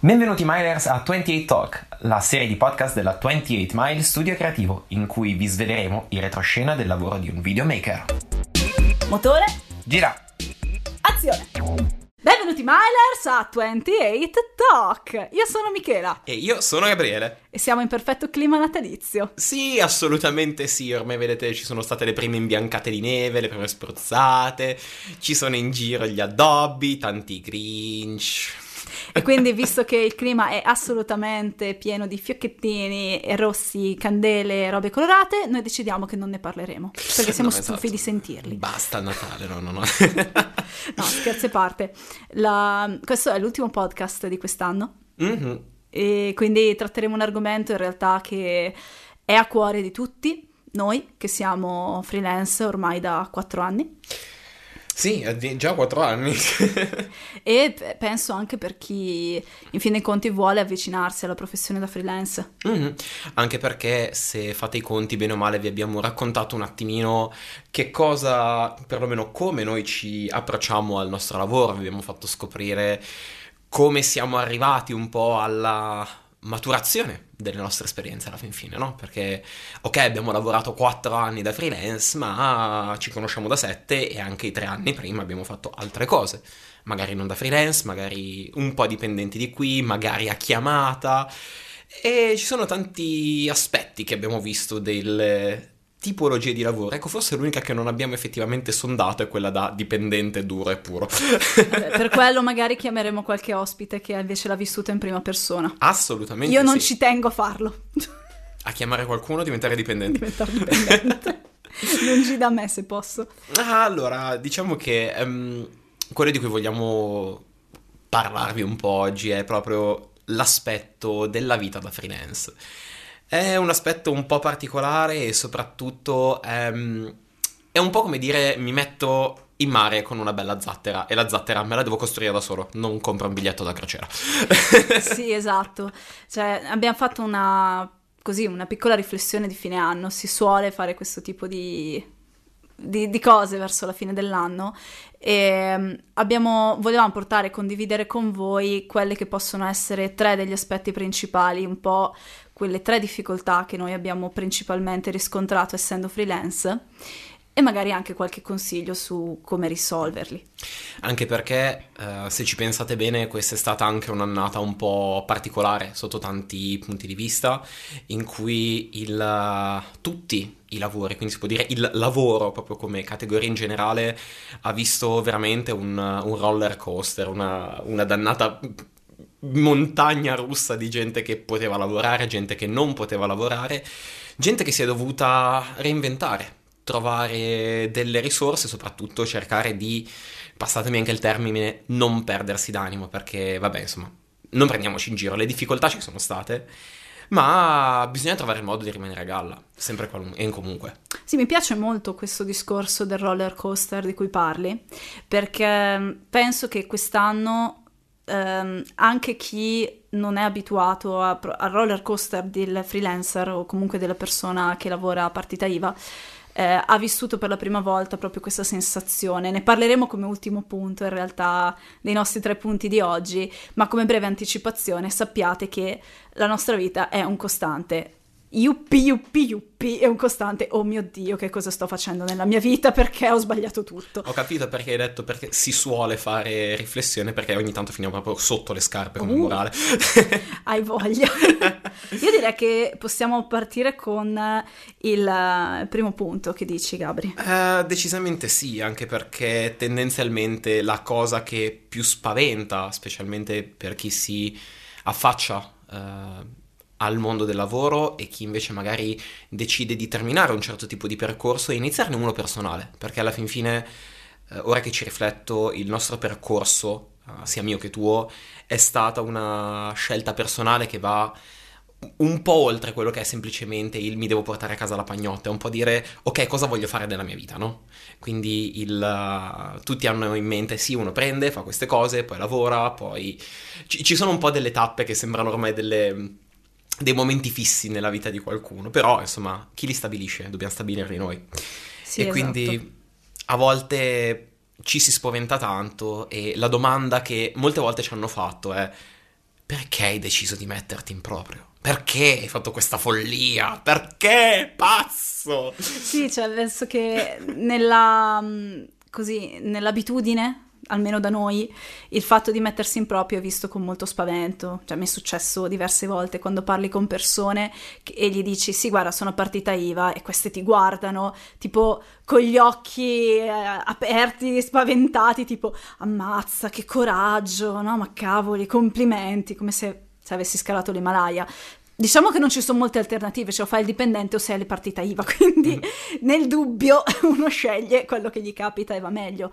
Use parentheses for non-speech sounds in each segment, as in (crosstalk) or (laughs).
Benvenuti Milers a 28 Talk, la serie di podcast della 28 Mile Studio Creativo, in cui vi sveleremo il retroscena del lavoro di un videomaker. Motore, Gira! azione! Benvenuti Milers a 28 Talk! Io sono Michela E io sono Gabriele. e siamo in perfetto clima natalizio. Sì, assolutamente sì. Ormai vedete, ci sono state le prime imbiancate di neve, le prime spruzzate. Ci sono in giro gli addobbi, tanti Grinch. E quindi, visto che il clima è assolutamente pieno di fiocchettini e rossi, candele e robe colorate, noi decidiamo che non ne parleremo. Perché siamo No, stufi esatto. di sentirli. Basta Natale, no, no, no. (laughs) No, scherzi a parte. La- Questo è l'ultimo podcast di quest'anno. Mhm. E quindi tratteremo un argomento in realtà che è a cuore di tutti, noi che siamo freelance ormai da quattro anni Sì, già quattro anni. (laughs) e p- penso anche per chi in fin dei conti vuole avvicinarsi alla professione da freelance. Mhm. Anche perché se fate i conti bene o male vi abbiamo raccontato un attimino che cosa, perlomeno come noi ci approcciamo al nostro lavoro, vi abbiamo fatto scoprire come siamo arrivati un po' alla maturazione delle nostre esperienze alla fin fine, no? Perché ok, abbiamo lavorato quattro anni da freelance, ma ci conosciamo da sette e anche i tre anni prima abbiamo fatto altre cose. Magari non da freelance, magari un po' dipendenti di qui, magari a chiamata. E ci sono tanti aspetti che abbiamo visto delle tipologie di lavoro. Ecco, forse l'unica che non abbiamo effettivamente sondato è quella da dipendente duro e puro. Vabbè, per (laughs) quello magari chiameremo qualche ospite che invece l'ha vissuto in prima persona. Assolutamente Io non sì. ci tengo a farlo, A chiamare qualcuno, diventare dipendente. diventare dipendente. (laughs) Lungi da me se posso. Ah, allora, diciamo che ehm, quello di cui vogliamo parlarvi un po' oggi è proprio l'aspetto della vita da freelance. È un aspetto un po' particolare e soprattutto ehm, è un po' come dire mi metto in mare con una bella zattera e la zattera me la devo costruire da solo, non compro un biglietto da crociera. (laughs) Sì, esatto. Cioè, abbiamo fatto una, così, una piccola riflessione di fine anno. Si suole fare questo tipo di, di- di cose verso la fine dell'anno e mm, abbiamo, volevamo portare e condividere con voi quelle che possono essere tre degli aspetti principali, un po' quelle tre difficoltà che noi abbiamo principalmente riscontrato essendo freelance e magari anche qualche consiglio su come risolverli. Anche perché, eh, se ci pensate bene, questa è stata anche un'annata un po' particolare sotto tanti punti di vista, in cui il, tutti i lavori, quindi si può dire il lavoro proprio come categoria in generale, ha visto veramente un, un roller coaster, una, una dannata montagna russa di gente che poteva lavorare, gente che non poteva lavorare, gente che si è dovuta reinventare, trovare delle risorse, soprattutto cercare di, passatemi anche il termine, non perdersi d'animo, perché vabbè, insomma, non prendiamoci in giro, le difficoltà ci sono state, ma bisogna trovare il modo di rimanere a galla, sempre qualun- e comunque. Sì, mi piace molto questo discorso del roller coaster di cui parli, perché mm, penso che quest'anno ehm, anche chi non è abituato al roller coaster del freelancer o comunque della persona che lavora a partita IVA, eh, ha vissuto per la prima volta proprio questa sensazione. Ne parleremo come ultimo punto in realtà dei nostri tre punti di oggi, ma come breve anticipazione sappiate che la nostra vita è un costante. Yuppi, yuppi, yuppi, è un costante. Oh mio Dio, che cosa sto facendo nella mia vita perché ho sbagliato tutto. Ho capito perché hai detto perché si suole fare riflessione, perché ogni tanto finiamo proprio sotto le scarpe come Uh. morale. (laughs) Hai voglia. (laughs) Io direi che possiamo partire con il eh, primo punto che dici, Gabri. Eh, decisamente sì, anche perché tendenzialmente la cosa che più spaventa, specialmente per chi si affaccia eh, al mondo del lavoro e chi invece magari decide di terminare un certo tipo di percorso e iniziarne uno personale, perché alla fin fine, eh, ora che ci rifletto, il nostro percorso, eh, sia mio che tuo, è stata una scelta personale che va un po' oltre quello che è semplicemente il mi devo portare a casa la pagnotta, è un po' dire ok, cosa voglio fare della mia vita, no? Quindi il, uh, tutti hanno in mente, sì, uno prende, fa queste cose, poi lavora, poi ci, ci sono un po' delle tappe che sembrano ormai delle, dei momenti fissi nella vita di qualcuno, però insomma, chi li stabilisce? Dobbiamo stabilirli noi. Sì, e esatto. quindi a volte ci si spaventa tanto e la domanda che molte volte ci hanno fatto è perché hai deciso di metterti in proprio? Perché hai fatto questa follia? Perché? Pazzo! Sì, cioè penso che nella, mm, così, nell'abitudine almeno da noi, il fatto di mettersi in proprio è visto con molto spavento. Cioè, mi è successo diverse volte quando parli con persone e gli dici: Sì, guarda, sono partita IVA, e queste ti guardano tipo con gli occhi eh, aperti, spaventati, tipo ammazza, che coraggio, no? Ma cavoli, complimenti, come se se avessi scalato l'Himalaya. Diciamo che non ci sono molte alternative, cioè o fai il dipendente o sei alle partite IVA, (laughs) quindi mm. nel dubbio (laughs) uno sceglie quello che gli capita e va meglio.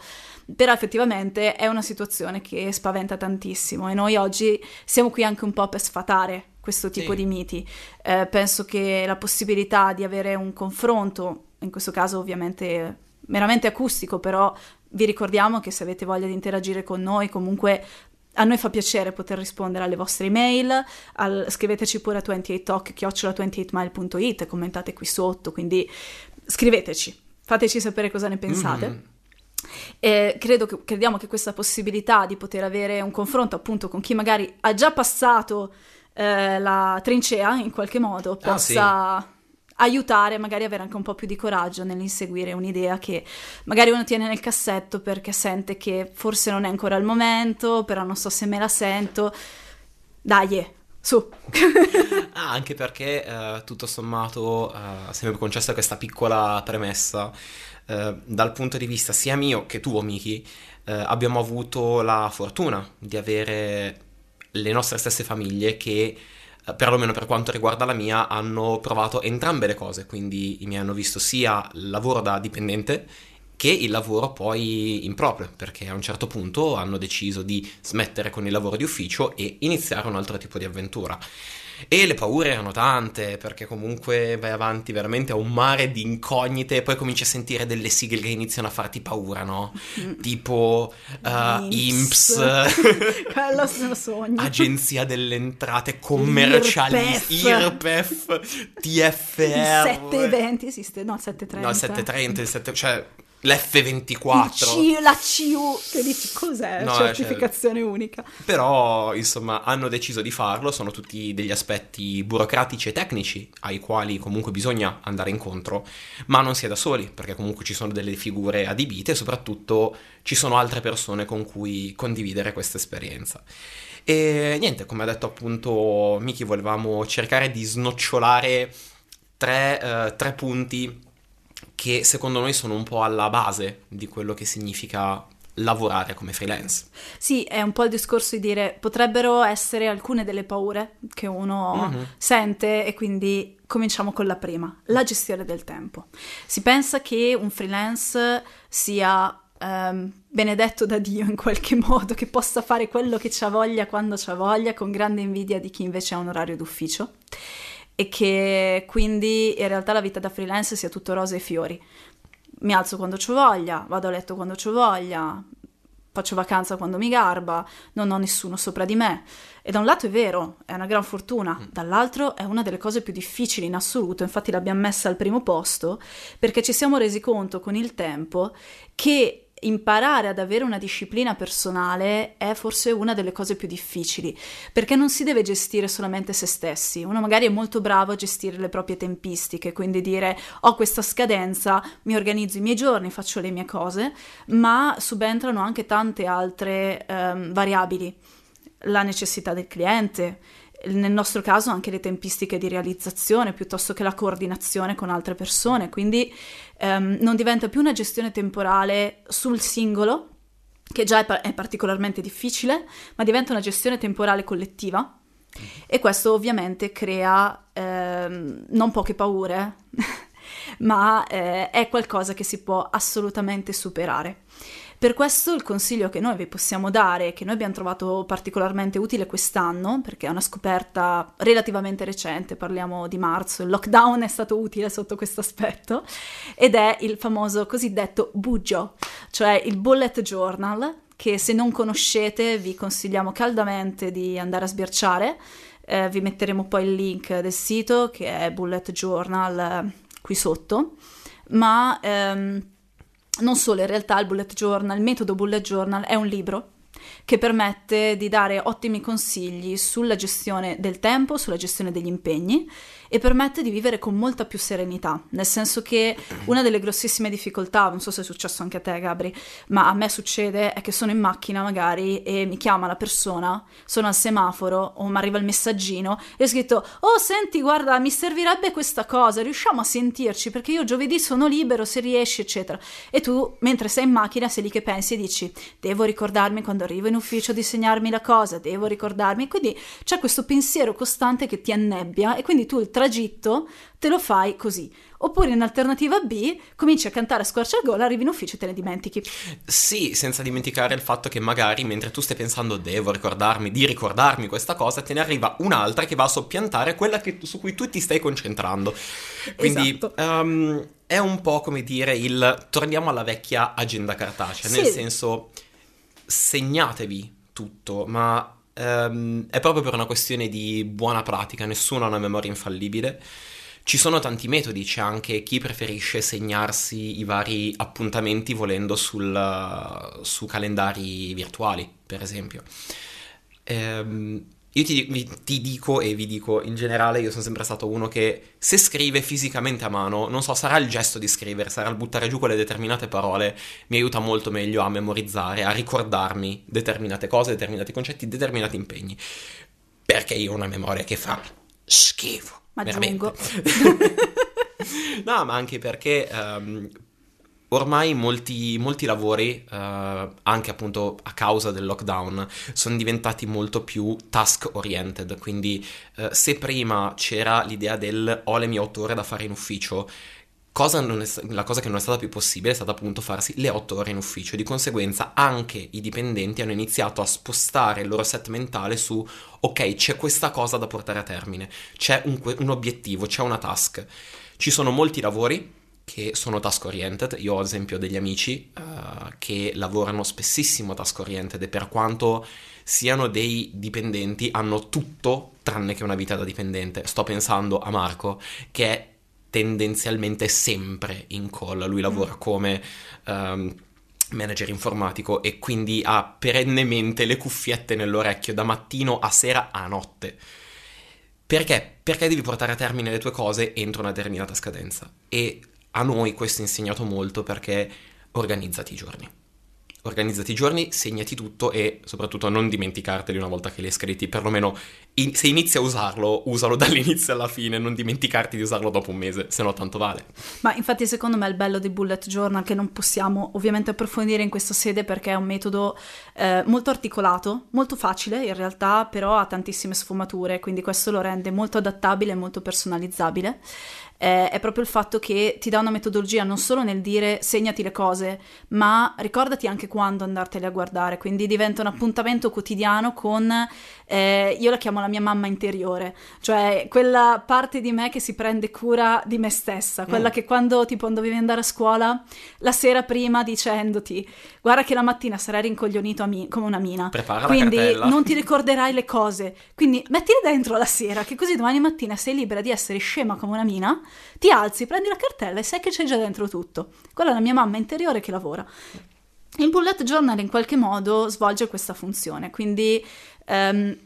Però effettivamente è una situazione che spaventa tantissimo e noi oggi siamo qui anche un po' per sfatare questo tipo sì. di miti. Eh, penso che la possibilità di avere un confronto, in questo caso ovviamente meramente acustico, però vi ricordiamo che se avete voglia di interagire con noi, comunque a noi fa piacere poter rispondere alle vostre email, al, scriveteci pure a 28talk, chiocciola28mile.it, commentate qui sotto, quindi scriveteci, fateci sapere cosa ne pensate. Mm. E credo che, crediamo che questa possibilità di poter avere un confronto appunto con chi magari ha già passato eh, la trincea in qualche modo possa... Ah, sì aiutare, magari avere anche un po' più di coraggio nell'inseguire un'idea che magari uno tiene nel cassetto perché sente che forse non è ancora il momento, però non so se me la sento. Dai, su. (laughs) ah, anche perché eh, tutto sommato, eh, se mi concessa questa piccola premessa, eh, dal punto di vista sia mio che tuo, Miki, eh, abbiamo avuto la fortuna di avere le nostre stesse famiglie che eh, perlomeno per quanto riguarda la mia, hanno provato entrambe le cose, quindi mi hanno visto sia il lavoro da dipendente che il lavoro poi in proprio, perché a un certo punto hanno deciso di smettere con il lavoro di ufficio e iniziare un altro tipo di avventura. E le paure erano tante, perché comunque vai avanti veramente a un mare di incognite e poi cominci a sentire delle sigle che iniziano a farti paura, no? Mm. Tipo uh, IMPS. (laughs) Agenzia delle Entrate Commerciali, IRPEF, TFR. 720 esiste? No, 730. No, 730, il 7, cioè l'F24. C, la CU, che dici cos'è? No, cioè, Certificazione cioè, unica. Però, insomma, hanno deciso di farlo, sono tutti degli aspetti burocratici e tecnici ai quali comunque bisogna andare incontro, ma non si è da soli, perché comunque ci sono delle figure adibite e soprattutto ci sono altre persone con cui condividere questa esperienza. E niente, come ha detto appunto Miki, volevamo cercare di snocciolare tre, uh, tre punti che secondo noi sono un po' alla base di quello che significa lavorare come freelance. Sì, è un po' il discorso di dire potrebbero essere alcune delle paure che uno mm-hmm. sente e quindi cominciamo con la prima, la gestione del tempo. Si pensa che un freelance sia um, benedetto da Dio in qualche (laughs) modo, che possa fare quello che c'ha voglia quando c'ha voglia, con grande invidia di chi invece ha un orario d'ufficio e che quindi in realtà la vita da freelance sia tutto rose e fiori. Mi alzo quando ho voglia, vado a letto quando ho voglia, faccio vacanza quando mi garba, non ho nessuno sopra di me. E da un lato è vero, è una gran fortuna, mm. dall'altro è una delle cose più difficili in assoluto, infatti l'abbiamo messa al primo posto, perché ci siamo resi conto con il tempo che imparare ad avere una disciplina personale è forse una delle cose più difficili, perché non si deve gestire solamente se stessi. Uno magari è molto bravo a gestire le proprie tempistiche, quindi dire ho questa scadenza, mi organizzo i miei giorni, faccio le mie cose, ma subentrano anche tante altre um, variabili. La necessità del cliente, nel nostro caso anche le tempistiche di realizzazione piuttosto che la coordinazione con altre persone, quindi um, non diventa più una gestione temporale sul singolo, che già è, pa- è particolarmente difficile, ma diventa una gestione temporale collettiva e questo ovviamente crea ehm, non poche paure, (laughs) ma eh, è qualcosa che si può assolutamente superare. Per questo il consiglio che noi vi possiamo dare, che noi abbiamo trovato particolarmente utile quest'anno, perché è una scoperta relativamente recente, parliamo di marzo, il lockdown è stato utile sotto questo aspetto, ed è il famoso cosiddetto Bugio, cioè il bullet journal, che se non conoscete vi consigliamo caldamente di andare a sbirciare. Eh, vi metteremo poi il link del sito che è Bullet Journal eh, qui sotto, ma ehm, non solo, in realtà il bullet journal, il metodo bullet journal è un libro che permette di dare ottimi consigli sulla gestione del tempo, sulla gestione degli impegni e permette di vivere con molta più serenità, nel senso che una delle grossissime difficoltà, non so se è successo anche a te Gabri, ma a me succede è che sono in macchina magari e mi chiama la persona, sono al semaforo o mi arriva il messaggino e ho scritto "Oh, senti, guarda, mi servirebbe questa cosa, riusciamo a sentirci perché io giovedì sono libero se riesci, eccetera". E tu mentre sei in macchina sei lì che pensi e dici "Devo ricordarmi quando arrivo in ufficio di segnarmi la cosa, devo ricordarmi". Quindi c'è questo pensiero costante che ti annebbia e quindi tu il tragitto te lo fai così. Oppure in alternativa B cominci a cantare a squarciagola, arrivi in ufficio e te ne dimentichi. Sì, senza dimenticare il fatto che magari mentre tu stai pensando devo ricordarmi di ricordarmi questa cosa, te ne arriva un'altra che va a soppiantare quella che, su cui tu ti stai concentrando. Quindi esatto. um, è un po' come dire il torniamo alla vecchia agenda cartacea, sì. nel senso segnatevi tutto, ma um, è proprio per una questione di buona pratica, nessuno ha una memoria infallibile. Ci sono tanti metodi, c'è anche chi preferisce segnarsi i vari appuntamenti volendo sul, su calendari virtuali, per esempio. Ehm, io ti, ti, dico e vi dico in generale, io sono sempre stato uno che se scrive fisicamente a mano, non so, sarà il gesto di scrivere, sarà il buttare giù quelle determinate parole, mi aiuta molto meglio a memorizzare, a ricordarmi determinate cose, determinati concetti, determinati impegni. Perché io ho una memoria che fa schifo. Ma aggiungo. (laughs) no, ma anche perché um, ormai molti, molti lavori, uh, anche appunto a causa del lockdown, sono diventati molto più task oriented. Quindi, uh, se prima c'era l'idea del ho le mie otto ore da fare in ufficio, Cosa è, la cosa che non è stata più possibile è stata appunto farsi le otto ore in ufficio. Di conseguenza anche i dipendenti hanno iniziato a spostare il loro set mentale su ok, c'è questa cosa da portare a termine, c'è un, un obiettivo, c'è una task. Ci sono molti lavori che sono task oriented. Io ho ad esempio degli amici uh, che lavorano spessissimo task oriented e per quanto siano dei dipendenti hanno tutto tranne che una vita da dipendente. Sto pensando a Marco che è tendenzialmente sempre in call, lui lavora mm. come um, manager informatico e quindi ha perennemente le cuffiette nell'orecchio da mattino a sera a notte. Perché? Perché devi portare a termine le tue cose entro una determinata scadenza. E a noi questo è insegnato molto perché organizzati i giorni. Organizzati i giorni, segnati tutto e soprattutto non dimenticarteli una volta che li hai scritti, perlomeno in, se inizi a usarlo, usalo (laughs) dall'inizio alla fine, non dimenticarti di usarlo dopo un mese, se no tanto vale. Ma infatti secondo me il bello di bullet journal che non possiamo ovviamente approfondire in questa sede perché è un metodo eh, molto articolato, molto facile in realtà, però ha tantissime sfumature, quindi questo lo rende molto adattabile e molto personalizzabile eh, è proprio il fatto che ti dà una metodologia non solo nel dire segnati le cose, ma ricordati anche quando andartele a guardare, quindi diventa un appuntamento quotidiano con, eh, io la chiamo la mia mamma interiore, cioè quella parte di me che si prende cura di me stessa, quella mm. che quando tipo dovevi andare a scuola la sera prima dicendoti guarda che la mattina sarai rincoglionito mi- come una mina, Prepara quindi non ti ricorderai le cose, quindi mettile dentro la sera che così domani mattina sei libera di essere scema come una mina ti alzi, prendi la cartella e sai che c'è già dentro tutto. Quella è la mia mamma interiore che lavora. Il bullet journal in qualche modo svolge questa funzione, quindi um,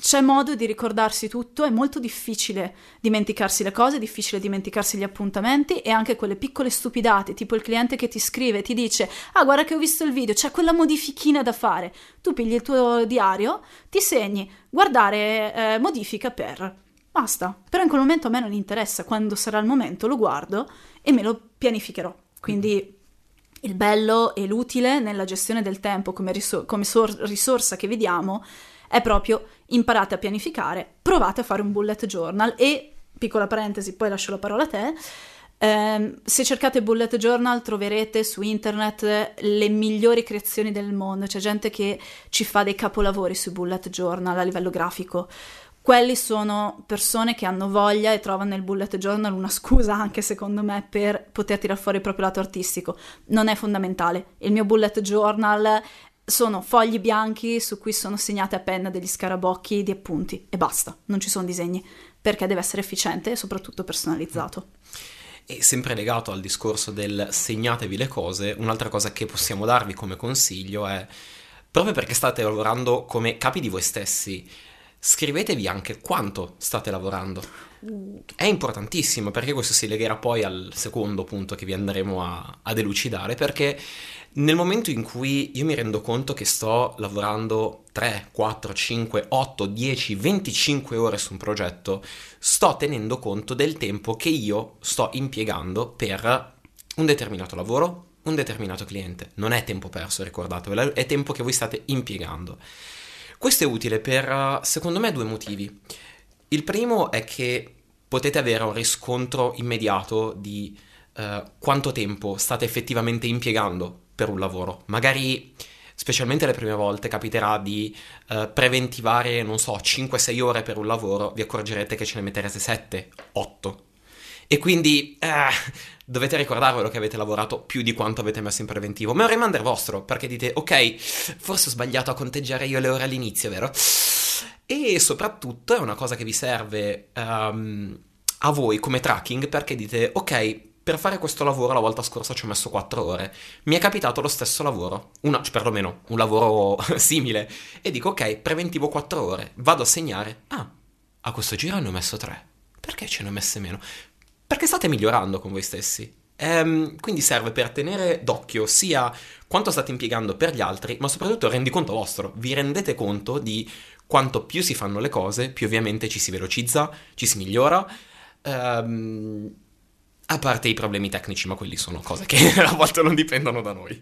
c'è modo di ricordarsi tutto, è molto difficile dimenticarsi le cose, è difficile dimenticarsi gli appuntamenti e anche quelle piccole stupidate, tipo il cliente che ti scrive e ti dice "Ah, guarda che ho visto il video, c'è quella modifichina da fare". Tu pigli il tuo diario, ti segni "guardare eh, modifica per" Basta. Però in quel momento a me non interessa, quando sarà il momento lo guardo e me lo pianificherò. Quindi il bello e l'utile nella gestione del tempo come, risor- come sor- risorsa che vediamo è proprio imparate a pianificare, provate a fare un bullet journal e, piccola parentesi, poi lascio la parola a te, ehm, se cercate bullet journal troverete su internet le migliori creazioni del mondo, c'è gente che ci fa dei capolavori sui bullet journal a livello grafico quelli sono persone che hanno voglia e trovano nel bullet journal una scusa anche secondo me per poter tirare fuori il proprio lato artistico. Non è fondamentale. Il mio bullet journal sono fogli bianchi su cui sono segnate a penna degli scarabocchi di appunti e basta, non ci sono disegni, perché deve essere efficiente e soprattutto personalizzato. E sempre legato al discorso del segnatevi le cose, un'altra cosa che possiamo darvi come consiglio è proprio perché state lavorando come capi di voi stessi, scrivetevi anche quanto state lavorando. È importantissimo perché questo si legherà poi al secondo punto che vi andremo a, a delucidare, perché nel momento in cui io mi rendo conto che sto lavorando 3, 4, 5, 8, 10, 25 ore su un progetto, sto tenendo conto del tempo che io sto impiegando per un determinato lavoro, un determinato cliente. Non è tempo perso, ricordatevelo, è tempo che voi state impiegando. Questo è utile per, secondo me, due motivi. Il primo è che potete avere un riscontro immediato di uh, quanto tempo state effettivamente impiegando per un lavoro. Magari, specialmente le prime volte, capiterà di uh, preventivare, non so, 5-6 ore per un lavoro, vi accorgerete che ce ne metterete 7, 8. E quindi eh, dovete ricordarvelo che avete lavorato più di quanto avete messo in preventivo. Ma è un reminder vostro, perché dite, ok, forse ho sbagliato a conteggiare io le ore all'inizio, vero? E soprattutto è una cosa che vi serve um, a voi come tracking, perché dite, ok, per fare questo lavoro la volta scorsa ci ho messo 4 ore. Mi è capitato lo stesso lavoro, una, cioè, perlomeno un lavoro (laughs) simile. E dico, ok, preventivo 4 ore, vado a segnare. Ah, a questo giro ne ho messo 3. Perché ce ne ho messe meno? Perché state migliorando con voi stessi. Ehm, quindi serve per tenere d'occhio sia quanto state impiegando per gli altri, ma soprattutto il rendiconto vostro. Vi rendete conto di quanto più si fanno le cose, più ovviamente ci si velocizza, ci si migliora. Ehm, a parte i problemi tecnici, ma quelli sono cose che (laughs) a volte non dipendono da noi.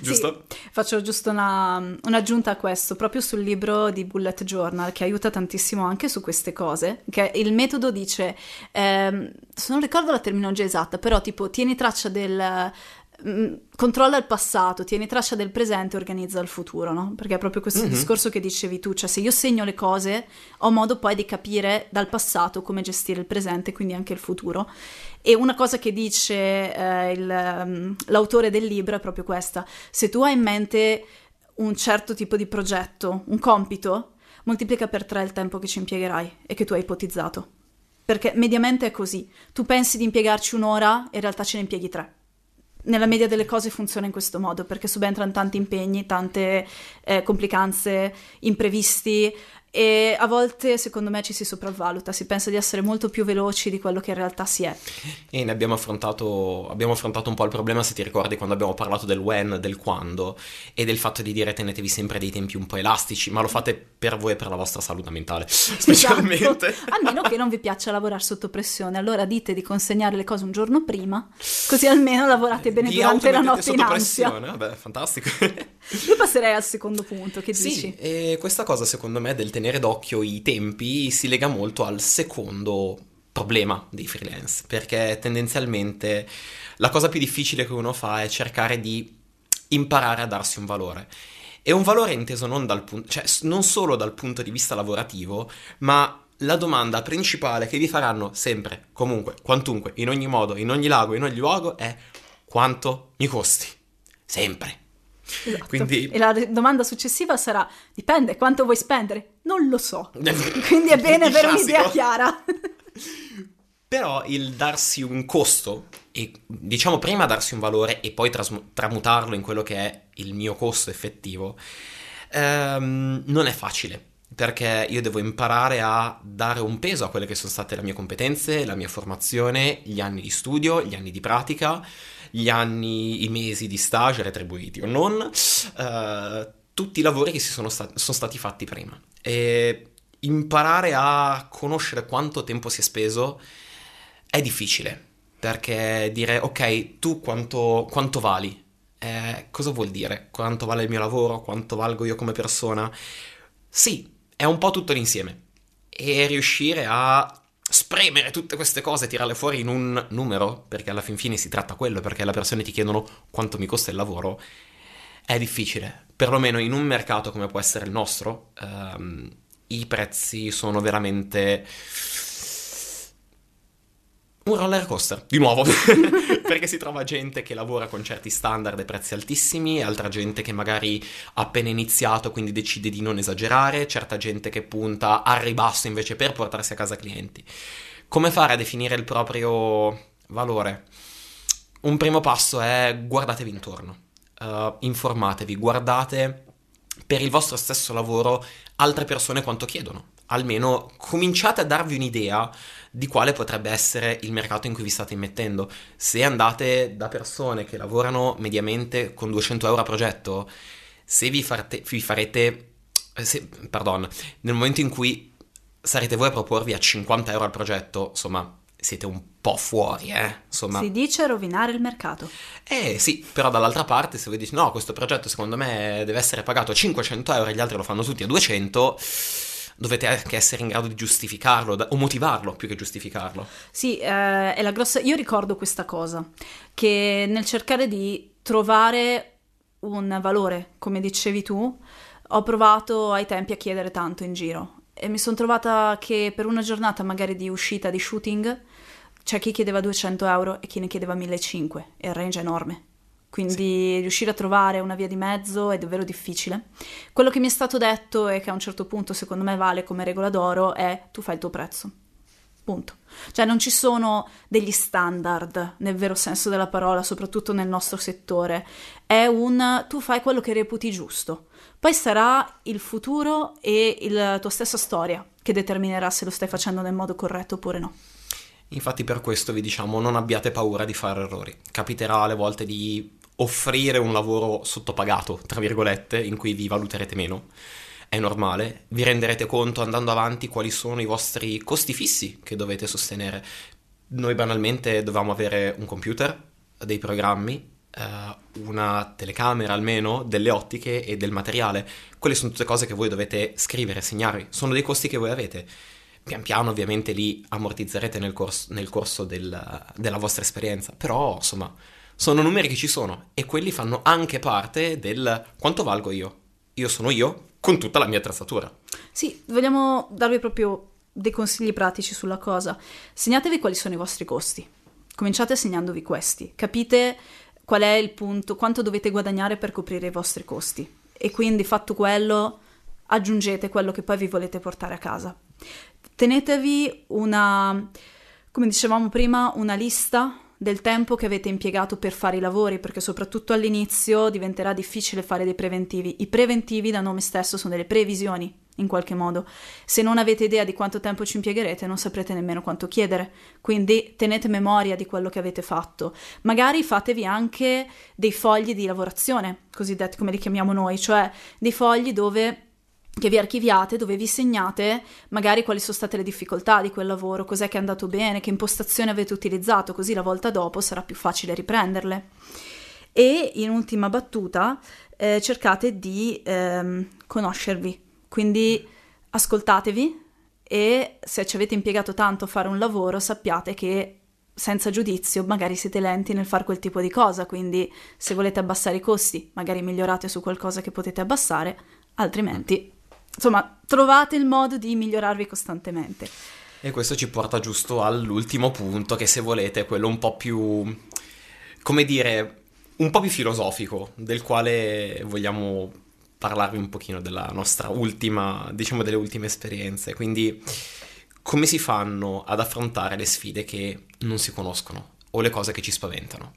Giusto? Sì, faccio giusto una, un'aggiunta a questo, proprio sul libro di Bullet Journal, che aiuta tantissimo anche su queste cose. Che il metodo dice, ehm, se non ricordo la terminologia esatta, però tipo tieni traccia del controlla il passato, tieni traccia del presente e organizza il futuro, no? Perché è proprio questo mm-hmm. discorso che dicevi tu, cioè se io segno le cose ho modo poi di capire dal passato come gestire il presente, quindi anche il futuro. E una cosa che dice eh, il, um, l'autore del libro è proprio questa, se tu hai in mente un certo tipo di progetto, un compito, moltiplica per tre il tempo che ci impiegherai e che tu hai ipotizzato. Perché mediamente è così, tu pensi di impiegarci un'ora e in realtà ce ne impieghi tre nella media delle cose funziona in questo modo perché subentrano tanti impegni, tante eh, complicanze, imprevisti e a volte secondo me ci si sopravvaluta, si pensa di essere molto più veloci di quello che in realtà si è. E ne abbiamo affrontato, abbiamo affrontato un po' il problema se ti ricordi quando abbiamo parlato del when, del quando e del fatto di dire tenetevi sempre dei tempi un po' elastici, ma lo fate per voi e per la vostra salute mentale, (laughs) specialmente. Esatto. A meno che non vi piaccia lavorare sotto pressione, allora dite di consegnare le cose un giorno prima, così almeno lavorate bene di durante la notte sotto in pressione, vabbè, fantastico. (laughs) Io passerei al secondo punto, che sì, dici? e questa cosa secondo me del tenere d'occhio i tempi si lega molto al secondo problema dei freelance, perché tendenzialmente la cosa più difficile che uno fa è cercare di imparare a darsi un valore. E un valore inteso non, dal punto, cioè, non solo dal punto di vista lavorativo, ma la domanda principale che vi faranno sempre, comunque, quantunque, in ogni modo, in ogni lago, in ogni luogo è quanto mi costi? Sempre. Esatto. Quindi... E la domanda successiva sarà: dipende quanto vuoi spendere? Non lo so. (laughs) Quindi è bene avere un'idea chiara. Però il darsi un costo, e diciamo prima darsi un valore e poi tras- tramutarlo in quello che è il mio costo effettivo, ehm, non è facile. Perché io devo imparare a dare un peso a quelle che sono state le mie competenze, la mia formazione, gli anni di studio, gli anni di pratica gli anni, i mesi di stage retribuiti o non, uh, tutti i lavori che si sono, sta- sono stati fatti prima. E imparare a conoscere quanto tempo si è speso è difficile, perché dire ok, tu quanto, quanto vali? Eh, cosa vuol dire? Quanto vale il mio lavoro? Quanto valgo io come persona? Sì, è un po' tutto l'insieme. E riuscire a spremere tutte queste cose, tirarle fuori in un numero, perché alla fin fine si tratta quello, perché le persone ti chiedono quanto mi costa il lavoro, è difficile. Perlomeno in un mercato come può essere il nostro, ehm, i prezzi sono veramente un roller coaster, di nuovo, (laughs) perché si trova gente che lavora con certi standard e prezzi altissimi, altra gente che magari ha appena iniziato quindi decide di non esagerare, certa gente che punta al ribasso invece per portarsi a casa clienti. Come fare a definire il proprio valore? Un primo passo è guardatevi intorno, uh, informatevi, guardate per il vostro stesso lavoro altre persone quanto chiedono. Almeno cominciate a darvi un'idea di quale potrebbe essere il mercato in cui vi state immettendo. Se andate da persone che lavorano mediamente con 200 euro a progetto, se vi, farete, vi farete se, pardon, nel momento in cui sarete voi a proporvi a 50 euro al progetto, insomma, siete un po' fuori, eh? Insomma. Si dice rovinare il mercato. Eh sì, però dall'altra parte se voi dite no, questo progetto secondo me deve essere pagato a 500 euro e gli altri lo fanno tutti a 200, dovete anche essere in grado di giustificarlo o motivarlo più che giustificarlo. Sì, eh, è la grossa... Io ricordo questa cosa, che nel cercare di trovare un valore, come dicevi tu, ho provato ai tempi a chiedere tanto in giro e mi sono trovata che per una giornata magari di uscita di shooting c'è chi chiedeva 200 euro e chi ne chiedeva 1500 e il range è enorme. Quindi sì. riuscire a trovare una via di mezzo è davvero difficile. Quello che mi è stato detto e che a un certo punto secondo me vale come regola d'oro è tu fai il tuo prezzo. Punto. Cioè non ci sono degli standard nel vero senso della parola, soprattutto nel nostro settore. È un tu fai quello che reputi giusto. Poi sarà il futuro e la tua stessa storia che determinerà se lo stai facendo nel modo corretto oppure no. Infatti per questo vi diciamo non abbiate paura di fare errori. Capiterà alle volte di offrire un lavoro sottopagato, tra virgolette, in cui vi valuterete meno. È normale, vi renderete conto andando avanti quali sono i vostri costi fissi che dovete sostenere. Noi banalmente dovevamo avere un computer, dei programmi, uh, una telecamera almeno, delle ottiche e del materiale. Quelle sono tutte cose che voi dovete scrivere, segnare, sono dei costi che voi avete. Pian piano ovviamente li ammortizzerete nel corso, nel corso del, della vostra esperienza, però insomma sono numeri che ci sono e quelli fanno anche parte del quanto valgo io. Io sono io con tutta la mia attrezzatura. Sì, vogliamo darvi proprio dei consigli pratici sulla cosa. Segnatevi quali sono i vostri costi. Cominciate segnandovi questi. Capite qual è il punto, quanto dovete guadagnare per coprire i vostri costi. E quindi fatto quello, aggiungete quello che poi vi volete portare a casa. Tenetevi una, come dicevamo prima, una lista del tempo che avete impiegato per fare i lavori, perché soprattutto all'inizio diventerà difficile fare dei preventivi. I preventivi da nome stesso sono delle previsioni in qualche modo. Se non avete idea di quanto tempo ci impiegherete, non saprete nemmeno quanto chiedere. Quindi tenete memoria di quello che avete fatto. Magari fatevi anche dei fogli di lavorazione, cosiddetti come li chiamiamo noi, cioè dei fogli dove che vi archiviate, dove vi segnate magari quali sono state le difficoltà di quel lavoro, cos'è che è andato bene, che impostazione avete utilizzato, così la volta dopo sarà più facile riprenderle. E in ultima battuta eh, cercate di ehm, conoscervi, quindi ascoltatevi e se ci avete impiegato tanto a fare un lavoro sappiate che senza giudizio magari siete lenti nel fare quel tipo di cosa, quindi se volete abbassare i costi magari migliorate su qualcosa che potete abbassare, altrimenti insomma trovate il modo di migliorarvi costantemente. E questo ci porta giusto all'ultimo punto che se volete è quello un po' più, come dire, un po' più filosofico, del quale vogliamo parlarvi un pochino della nostra ultima, diciamo delle ultime esperienze. Quindi come si fanno ad affrontare le sfide che non si conoscono o le cose che ci spaventano?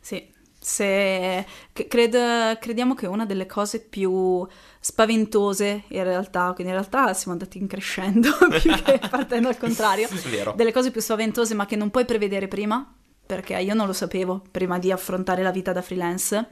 Sì, se, cred, crediamo che una delle cose più spaventose in realtà, quindi in realtà siamo andati in crescendo (laughs) più che (laughs) partendo al contrario, delle cose più spaventose ma che non puoi prevedere prima, perché io non lo sapevo prima di affrontare la vita da freelance,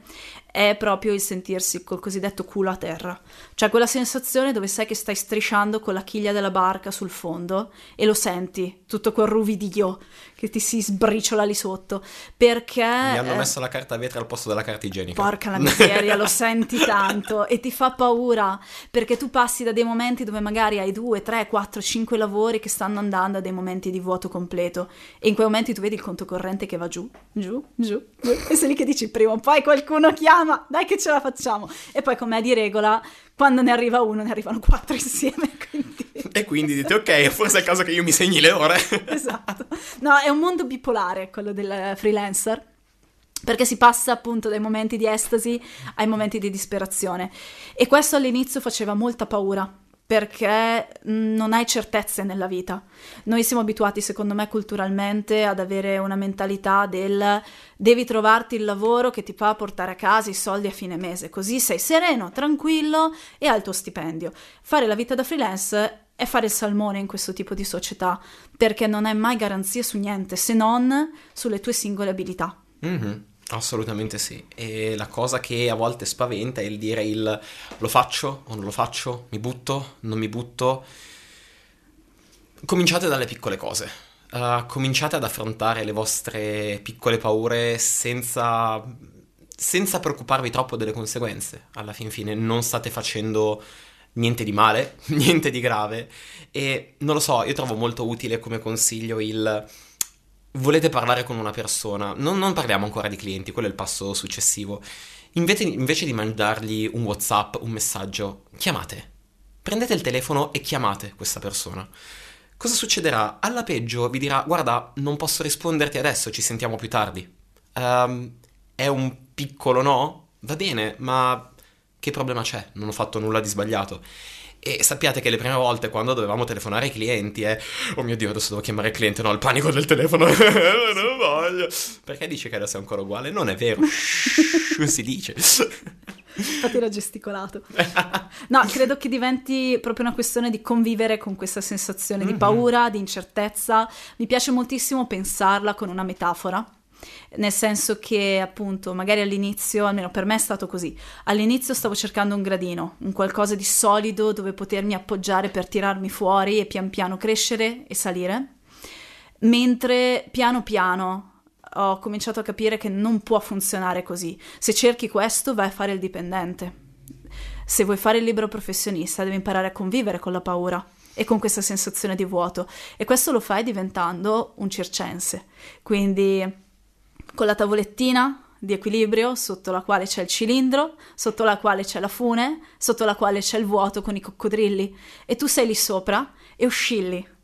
è proprio il sentirsi col cosiddetto culo a terra. Cioè quella sensazione dove sai che stai strisciando con la chiglia della barca sul fondo e lo senti, tutto quel ruvidio che ti si sbriciola lì sotto. Perché... Mi hanno messo la carta vetro al posto della carta igienica. Porca la miseria, lo senti (laughs) tanto e ti fa paura perché tu passi da dei momenti dove magari hai due, tre, quattro, cinque lavori che stanno andando a dei momenti di vuoto completo e in quei momenti tu vedi il conto corrente che va giù, giù, giù, giù e sei lì che dici prima o poi qualcuno chiama dai che ce la facciamo. E poi come è di regola, quando ne arriva uno ne arrivano quattro insieme. (laughs) Quindi... E quindi dite ok, forse è il caso che io mi segni le ore. (laughs) esatto. No, è un mondo bipolare quello del freelancer perché si passa appunto dai momenti di estasi ai momenti di disperazione e questo all'inizio faceva molta paura perché non hai certezze nella vita. Noi siamo abituati, secondo me, culturalmente ad avere una mentalità del devi trovarti il lavoro che ti fa portare a casa i soldi a fine mese, così sei sereno, tranquillo e hai il tuo stipendio. Fare la vita da freelance è fare il salmone in questo tipo di società, perché non hai mai garanzie su niente se non sulle tue singole abilità. Mm-hmm. Assolutamente sì, e la cosa che a volte spaventa è il dire il lo faccio o non lo faccio, mi butto, non mi butto. Cominciate dalle piccole cose, uh, cominciate ad affrontare le vostre piccole paure senza, senza preoccuparvi troppo delle conseguenze. Alla fin fine non state facendo niente di male, (laughs) niente di grave. E non lo so, io trovo molto utile come consiglio il volete parlare con una persona, non, non, parliamo ancora di clienti, quello è il passo successivo. Invece, invece di mandargli un WhatsApp, un messaggio, chiamate. Prendete il telefono e chiamate questa persona. Cosa succederà? Alla peggio vi dirà: Guarda, non posso risponderti adesso, ci sentiamo più tardi. Um, è un piccolo no? Va bene, ma che problema c'è? Non ho fatto nulla di sbagliato. E sappiate che le prime volte quando dovevamo telefonare ai clienti è oh mio dio adesso devo chiamare il cliente, no il panico del telefono, (laughs) non voglio. Perché dice che adesso è ancora uguale? Non è vero, si dice. Infatti era gesticolato. (laughs) No, credo che diventi proprio una questione di convivere con questa sensazione mm-hmm. di paura, di incertezza. Mi piace moltissimo pensarla con una metafora nel senso che appunto magari all'inizio, almeno per me è stato così, all'inizio stavo cercando un gradino, un qualcosa di solido dove potermi appoggiare per tirarmi fuori e pian piano crescere e salire, mentre piano piano ho cominciato a capire che non può funzionare così. Se cerchi questo vai a fare il dipendente. Se vuoi fare il libero professionista devi imparare a convivere con la paura e con questa sensazione di vuoto e questo lo fai diventando un circense. Quindi con la tavolettina di equilibrio sotto la quale c'è il cilindro, sotto la quale c'è la fune, sotto la quale c'è il vuoto con i coccodrilli e tu sei lì sopra e oscilli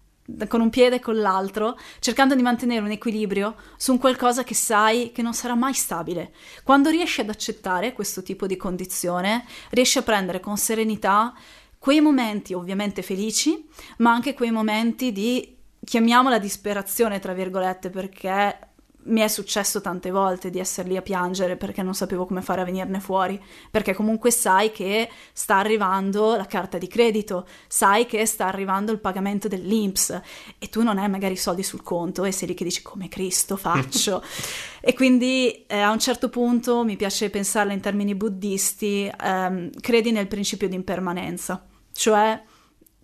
con un piede e con l'altro, cercando di mantenere un equilibrio su un qualcosa che sai che non sarà mai stabile. Quando riesci ad accettare questo tipo di condizione, riesci a prendere con serenità quei momenti ovviamente felici, ma anche quei momenti di chiamiamola disperazione, tra virgolette, perché mi è successo tante volte di essere lì a piangere perché non sapevo come fare a venirne fuori, perché comunque sai che sta arrivando la carta di credito, sai che sta arrivando il pagamento dell'INPS e tu non hai magari soldi sul conto e sei lì che dici come Cristo faccio. (laughs) e quindi eh, a un certo punto mi piace pensarla in termini buddisti, ehm, credi nel principio di impermanenza, cioè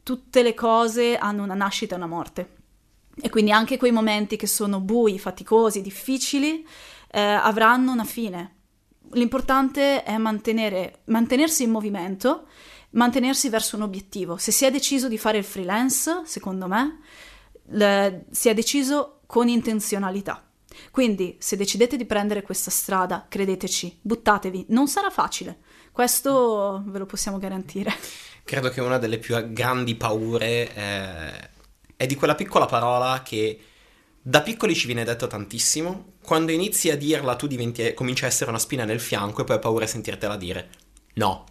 tutte le cose hanno una nascita e una morte e quindi anche quei momenti che sono bui, faticosi, difficili, eh, avranno una fine. L'importante è mantenersi in movimento, mantenersi verso un obiettivo. Se si è deciso di fare il freelance, secondo me, le, si è deciso con intenzionalità. Quindi, se decidete di prendere questa strada, credeteci, buttatevi, non sarà facile. Questo ve lo possiamo garantire. Credo che una delle più grandi paure è è di quella piccola parola che da piccoli ci viene detto tantissimo, quando inizi a dirla tu diventi, cominci a essere una spina nel fianco e poi hai paura di sentirtela dire. No.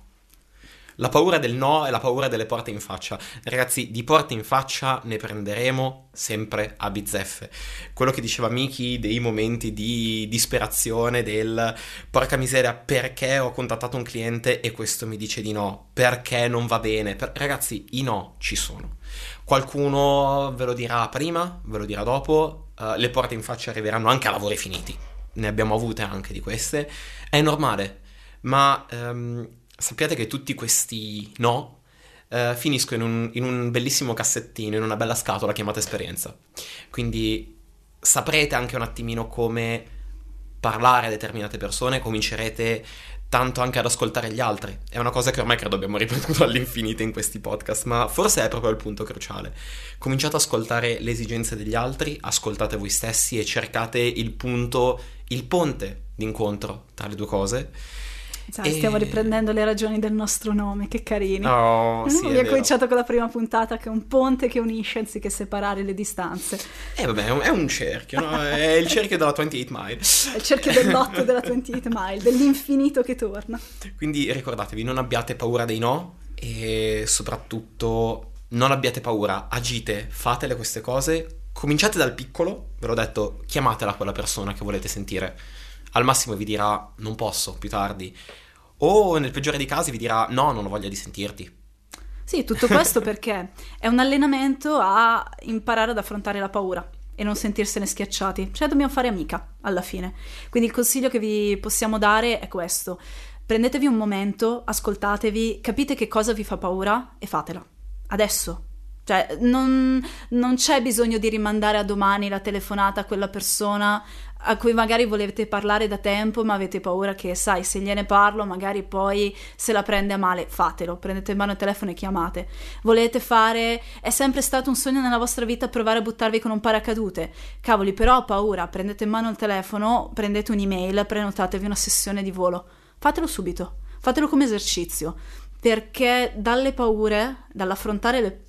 La paura del no è la paura delle porte in faccia. Ragazzi, di porte in faccia ne prenderemo sempre a bizzeffe. Quello che diceva Miki dei momenti di disperazione, del porca miseria, perché ho contattato un cliente e questo mi dice di no, perché non va bene. Per... Ragazzi, i no ci sono Qualcuno ve lo dirà prima, ve lo dirà dopo, uh, le porte in faccia arriveranno anche a lavori finiti, ne abbiamo avute anche di queste, è normale, ma um, sappiate che tutti questi no uh, finiscono in un, in un bellissimo cassettino, in una bella scatola chiamata esperienza. Quindi saprete anche un attimino come parlare a determinate persone, comincerete tanto anche ad ascoltare gli altri. È una cosa che ormai credo abbiamo (laughs) ripetuto all'infinito in questi podcast, ma forse è proprio il punto cruciale. Cominciate ad ascoltare le esigenze degli altri, ascoltate voi stessi e cercate il punto, il ponte d'incontro tra le due cose Sai, e... Stiamo riprendendo le ragioni del nostro nome, che carini. Oh, sì, Abbiamo cominciato con la prima puntata che è un ponte che unisce anziché separare le distanze. Eh vabbè, è un, è un cerchio, no? (laughs) È il cerchio della 28 Mile. È il cerchio dell'otto della 28 Mile, dell'infinito che torna. Quindi ricordatevi, non abbiate paura dei no e soprattutto non abbiate paura, agite, fatele queste cose, cominciate dal piccolo, ve l'ho detto, chiamatela quella persona che volete sentire. Al massimo vi dirà non posso, più tardi. O nel peggiore dei casi vi dirà no, non ho voglia di sentirti. Sì, tutto questo perché è un allenamento a imparare ad affrontare la paura e non sentirsene schiacciati. Cioè dobbiamo fare amica alla fine. Quindi il consiglio che vi possiamo dare è questo. Prendetevi un momento, ascoltatevi, capite che cosa vi fa paura e fatela. Adesso, cioè, non, non, c'è bisogno di rimandare a domani la telefonata a quella persona a cui magari volete parlare da tempo, ma avete paura che, sai, se gliene parlo, magari poi se la prende a male, fatelo, prendete in mano il telefono e chiamate. Volete fare, è sempre stato un sogno nella vostra vita provare a buttarvi con un paracadute. Cavoli, però ho paura, prendete in mano il telefono, prendete un'email, prenotatevi una sessione di volo. Fatelo subito, fatelo come esercizio, perché dalle paure, dall'affrontare le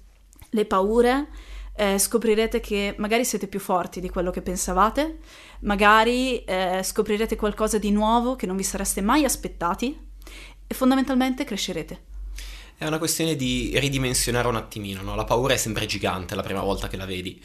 le paure, eh, scoprirete che magari siete più forti di quello che pensavate, magari eh, scoprirete qualcosa di nuovo che non vi sareste mai aspettati e fondamentalmente crescerete. È una questione di ridimensionare un attimino, no? La paura è sempre gigante la prima volta che la vedi.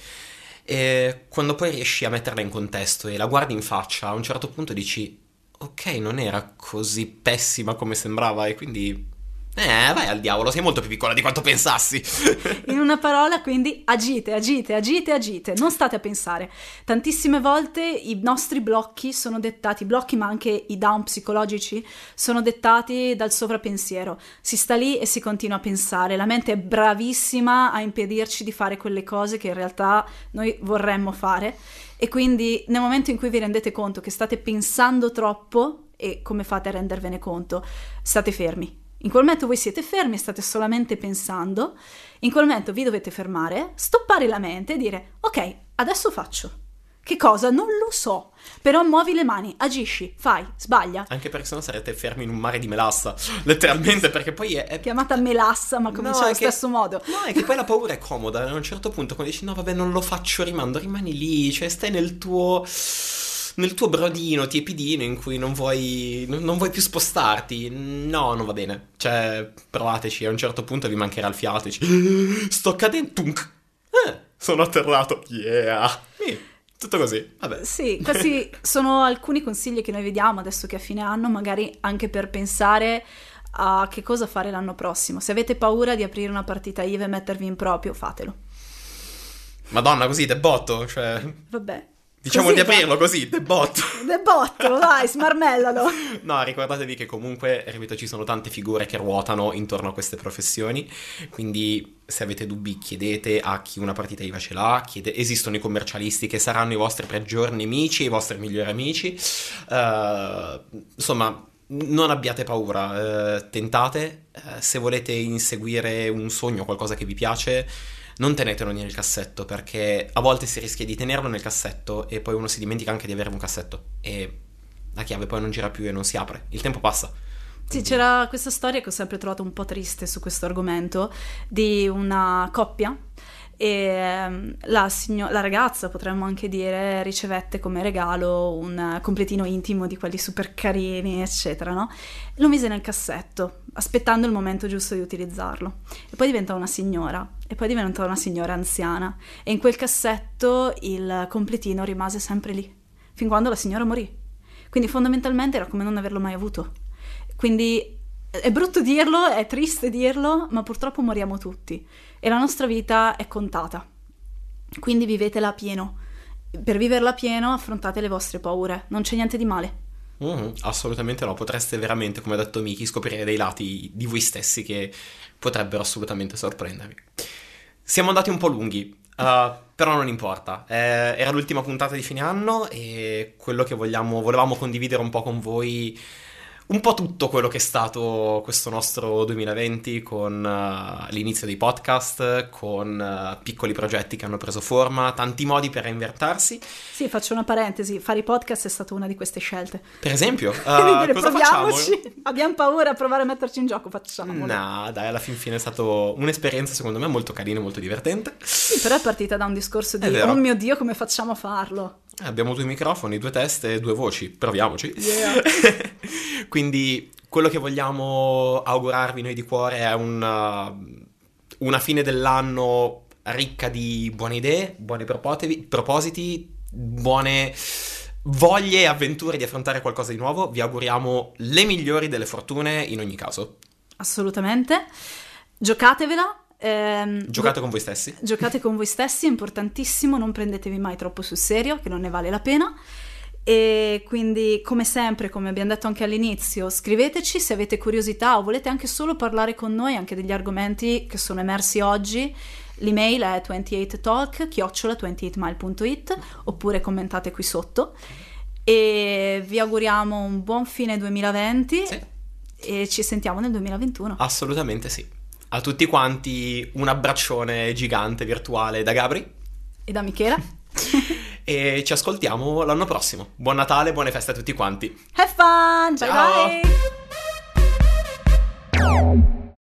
E quando poi riesci a metterla in contesto e la guardi in faccia, a un certo punto dici, ok, non era così pessima come sembrava e quindi eh, vai al diavolo, sei molto più piccola di quanto pensassi. (laughs) In una parola, quindi, agite, agite, agite, agite, non state a pensare. Tantissime volte i nostri blocchi sono dettati, blocchi ma anche i down psicologici, sono dettati dal sovrappensiero. Si sta lì e si continua a pensare. La mente è bravissima a impedirci di fare quelle cose che in realtà noi vorremmo fare. E quindi nel momento in cui vi rendete conto che state pensando troppo, e come fate a rendervene conto? State fermi in quel momento voi siete fermi, state solamente pensando, in quel momento vi dovete fermare, stoppare la mente e dire ok, adesso faccio. Che cosa? Non lo so. Però muovi le mani, agisci, fai, sbaglia. Anche perché sennò sarete fermi in un mare di melassa. (laughs) Letteralmente, perché poi è. è... Chiamata melassa, ma comincia no, allo che... stesso modo. No, è che poi la paura è comoda. A un certo punto, quando dici no, vabbè, non lo faccio, rimando, rimani lì, cioè stai nel tuo nel tuo brodino tiepidino in cui non vuoi, non vuoi più spostarti. No, non va bene. Cioè, provateci, a un certo punto vi mancherà il fiato dici, sto cadendo, tunk. Eh, sono atterrato, yeah. Eh, tutto così, vabbè. Sì, questi (laughs) sono alcuni consigli che noi vediamo adesso che a fine anno, magari anche per pensare a che cosa fare l'anno prossimo. Se avete paura di aprire una partita IVA e mettervi in proprio, fatelo. Madonna, così, debotto, cioè... Vabbè, Diciamo così, di aprirlo così, debotto. Debotto, vai, smarmellalo. no, ricordatevi che comunque, ripeto, ci sono tante figure che ruotano intorno a queste professioni, quindi se avete dubbi chiedete a chi una partita IVA ce l'ha, chiede... esistono i commercialisti che saranno i vostri peggiori nemici, i vostri migliori amici. Uh, insomma, non abbiate paura, uh, tentate, uh, se volete inseguire un sogno, qualcosa che vi piace non tenetelo nel cassetto perché a volte si rischia di tenerlo nel cassetto e poi uno si dimentica anche di avere un cassetto e la chiave poi non gira più e non si apre. Il tempo passa. Sì, c'era questa storia che ho sempre trovato un po' triste su questo argomento di una coppia e ehm, la, signo- la, ragazza, potremmo anche dire, ricevette come regalo un completino intimo di quelli super carini, eccetera, no? Lo mise nel cassetto, aspettando il momento giusto di utilizzarlo. E poi diventa una signora, e poi diventa una signora anziana, e in quel cassetto il completino rimase sempre lì, fin quando la signora morì. Quindi fondamentalmente era come non averlo mai avuto. Quindi è brutto dirlo, è triste dirlo, ma purtroppo moriamo tutti e la nostra vita è contata. Quindi vivetela pieno. Per viverla pieno affrontate le vostre paure, non c'è niente di male. Mm, assolutamente no, potreste veramente, come ha detto Miki, scoprire dei lati di voi stessi che potrebbero assolutamente sorprendervi. Siamo andati un po' lunghi, uh, però non importa. Eh, era l'ultima puntata di fine anno e quello che vogliamo, volevamo condividere un po' con voi un po' tutto quello che è stato questo nostro 2020 con uh, l'inizio dei podcast, con uh, piccoli progetti che hanno preso forma, tanti modi per reinvertarsi. Sì, faccio una parentesi, fare i podcast è stata una di queste scelte. Per esempio, (laughs) uh, dire, proviamoci, facciamo? abbiamo paura a provare a metterci in gioco, facciamolo. No, dai, alla fin fine è stata un'esperienza secondo me molto carina e molto divertente. Sì, però è partita da un discorso di, oh mio Dio, come facciamo a farlo? Abbiamo due microfoni, due teste e due voci, proviamoci. Yeah. (laughs) Quindi quello che vogliamo augurarvi noi di cuore è una, una fine dell'anno ricca di buone idee, buoni propositi, buone voglie e avventure di affrontare qualcosa di nuovo. Vi auguriamo le migliori delle fortune in ogni caso. Assolutamente. Giocatevela. Ehm, giocate con voi stessi. Giocate con voi stessi, è importantissimo, non prendetevi mai troppo sul serio, che non ne vale la pena. E quindi, come sempre, come abbiamo detto anche all'inizio, scriveteci se avete curiosità o volete anche solo parlare con noi anche degli argomenti che sono emersi oggi. L'email è 28talk chiocciola28mile.it oppure commentate qui sotto. E vi auguriamo un buon fine 2020 sì. e ci sentiamo nel 2021. Assolutamente sì. A tutti quanti un abbraccione gigante virtuale da Gabri e da Michela. (laughs) e ci ascoltiamo l'anno prossimo. Buon Natale, buone feste a tutti quanti. Have fun! Ciao. Bye bye!